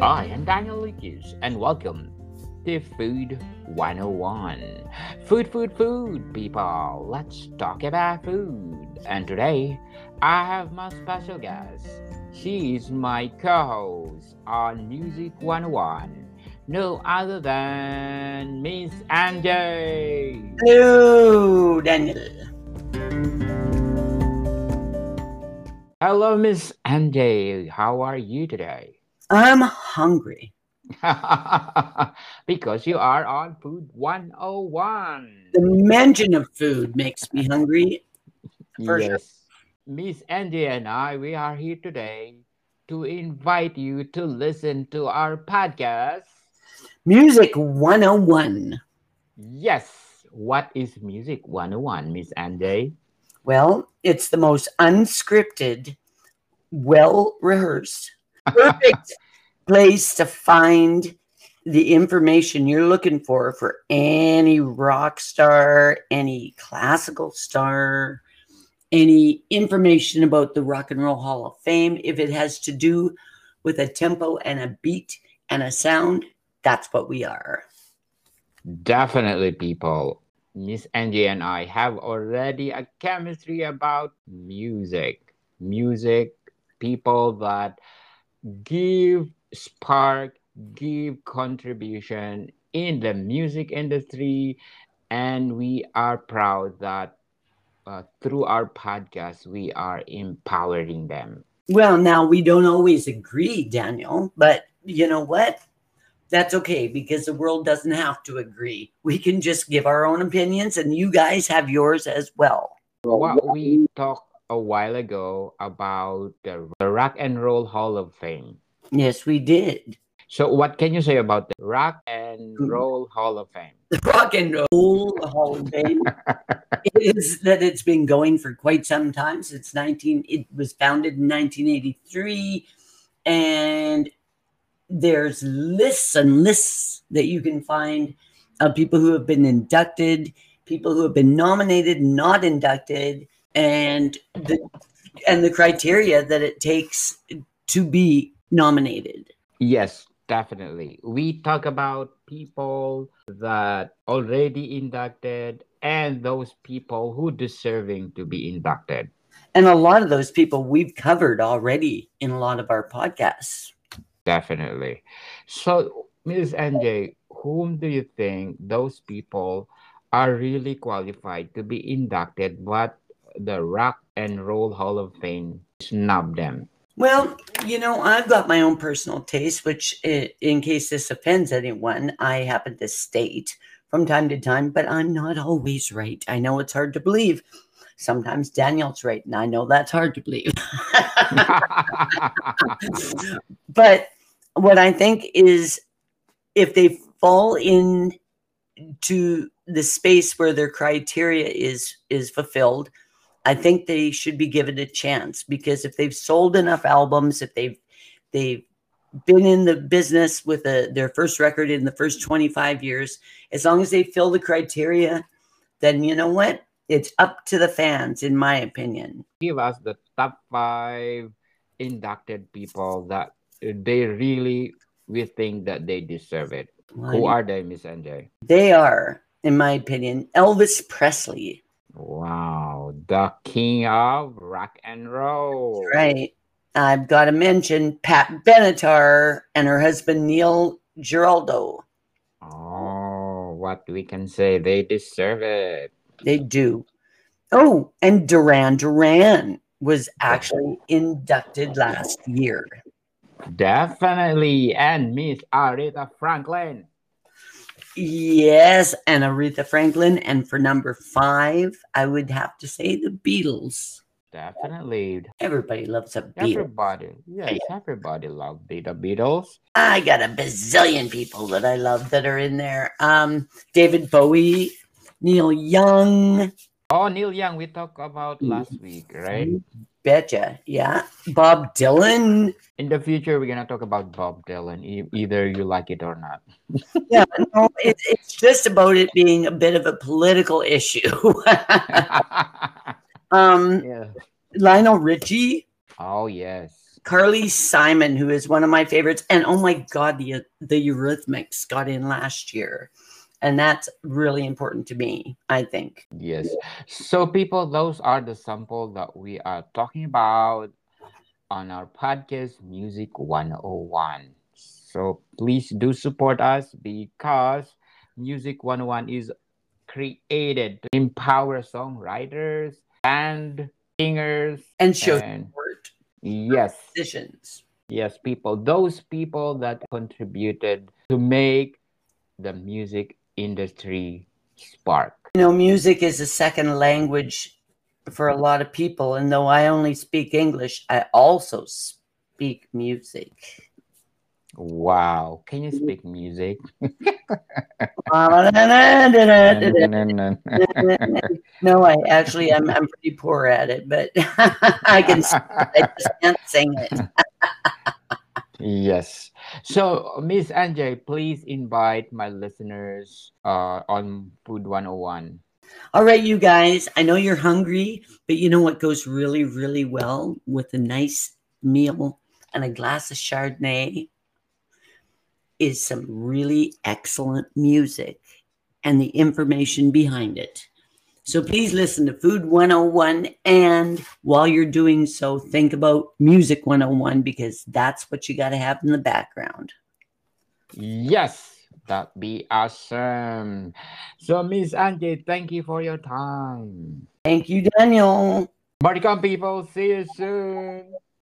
I am Daniel Lucas, and welcome to Food 101. Food, food, food, people. Let's talk about food. And today, I have my special guest. She is my co host on Music 101. No other than Miss Angie. Hello, Daniel. Hello, Miss Angie. How are you today? I'm hungry. because you are on Food 101. The mention of food makes me hungry. For sure. yes. Miss Andy and I, we are here today to invite you to listen to our podcast. Music 101. Yes. What is Music 101, Miss Andy? Well, it's the most unscripted, well rehearsed, perfect place to find the information you're looking for for any rock star, any classical star, any information about the Rock and Roll Hall of Fame. If it has to do with a tempo and a beat and a sound, that's what we are. Definitely, people. Miss Angie and I have already a chemistry about music. Music, people that give spark, give contribution in the music industry. And we are proud that uh, through our podcast, we are empowering them. Well, now we don't always agree, Daniel, but you know what? That's okay because the world doesn't have to agree. We can just give our own opinions and you guys have yours as well. What we talked a while ago about the, Rock and Roll Hall of Fame. Yes, we did. So, what can you say about the Rock and mm. Roll Hall of Fame? The Rock and Roll Hall of Fame is that it's been going for quite some time since 19 it was founded in 1983 and there's lists and lists that you can find of people who have been inducted, people who have been nominated, not inducted, and the and the criteria that it takes to be nominated. Yes, definitely. We talk about people that already inducted and those people who deserving to be inducted. And a lot of those people we've covered already in a lot of our podcasts. Definitely. So, Ms. Angie, whom do you think those people are really qualified to be inducted, but the Rock and Roll Hall of Fame snub them? Well, you know, I've got my own personal taste, which, in case this offends anyone, I happen to state from time to time, but I'm not always right. I know it's hard to believe. Sometimes Daniel's right, and I know that's hard to believe. but what I think is if they fall in to the space where their criteria is is fulfilled, I think they should be given a chance because if they've sold enough albums, if they've they've been in the business with a, their first record in the first 25 years, as long as they fill the criteria, then you know what? It's up to the fans, in my opinion. Give us the top five inducted people that they really we think that they deserve it. Who are they, Miss Angie? They are, in my opinion, Elvis Presley. Wow, the king of rock and roll. That's right. I've got to mention Pat Benatar and her husband Neil Giraldo. Oh, what we can say, they deserve it. They do. Oh, and Duran Duran was actually inducted last year. Definitely. And Miss Aretha Franklin. Yes, and Aretha Franklin. And for number five, I would have to say the Beatles. Definitely. Everybody loves the Beatles. Everybody. Yes, everybody loves the Beatles. I got a bazillion people that I love that are in there. Um, David Bowie, Neil Young. Oh, Neil Young, we talked about last week, right? Betcha. Yeah. Bob Dylan. In the future, we're going to talk about Bob Dylan, e- either you like it or not. yeah. No, it, it's just about it being a bit of a political issue. um, yeah. Lionel Richie. Oh yes. Carly Simon, who is one of my favorites, and oh my god, the the Eurythmics got in last year, and that's really important to me. I think. Yes. So people, those are the sample that we are talking about on our podcast, Music 101. So please do support us because Music 101 is created to empower songwriters and singers And show and support yes musicians. yes people those people that contributed to make the music industry spark You know, music is a second language for a lot of people, and though I only speak English, I also speak music. wow can you speak music no, I actually I'm I'm pretty poor at it, but I can I just can't sing it. yes so miss Angie please invite my listeners uh, on food 101 All right, you guys. I know you're hungry, but you know what goes really, really well with a nice meal and a glass of Chardonnay is some really excellent music and the information behind it. So please listen to Food 101. And while you're doing so, think about Music 101 because that's what you got to have in the background. Yes, that'd be awesome. So, Miss Angie, thank you for your time. Thank you, Daniel. Maricon people, see you soon.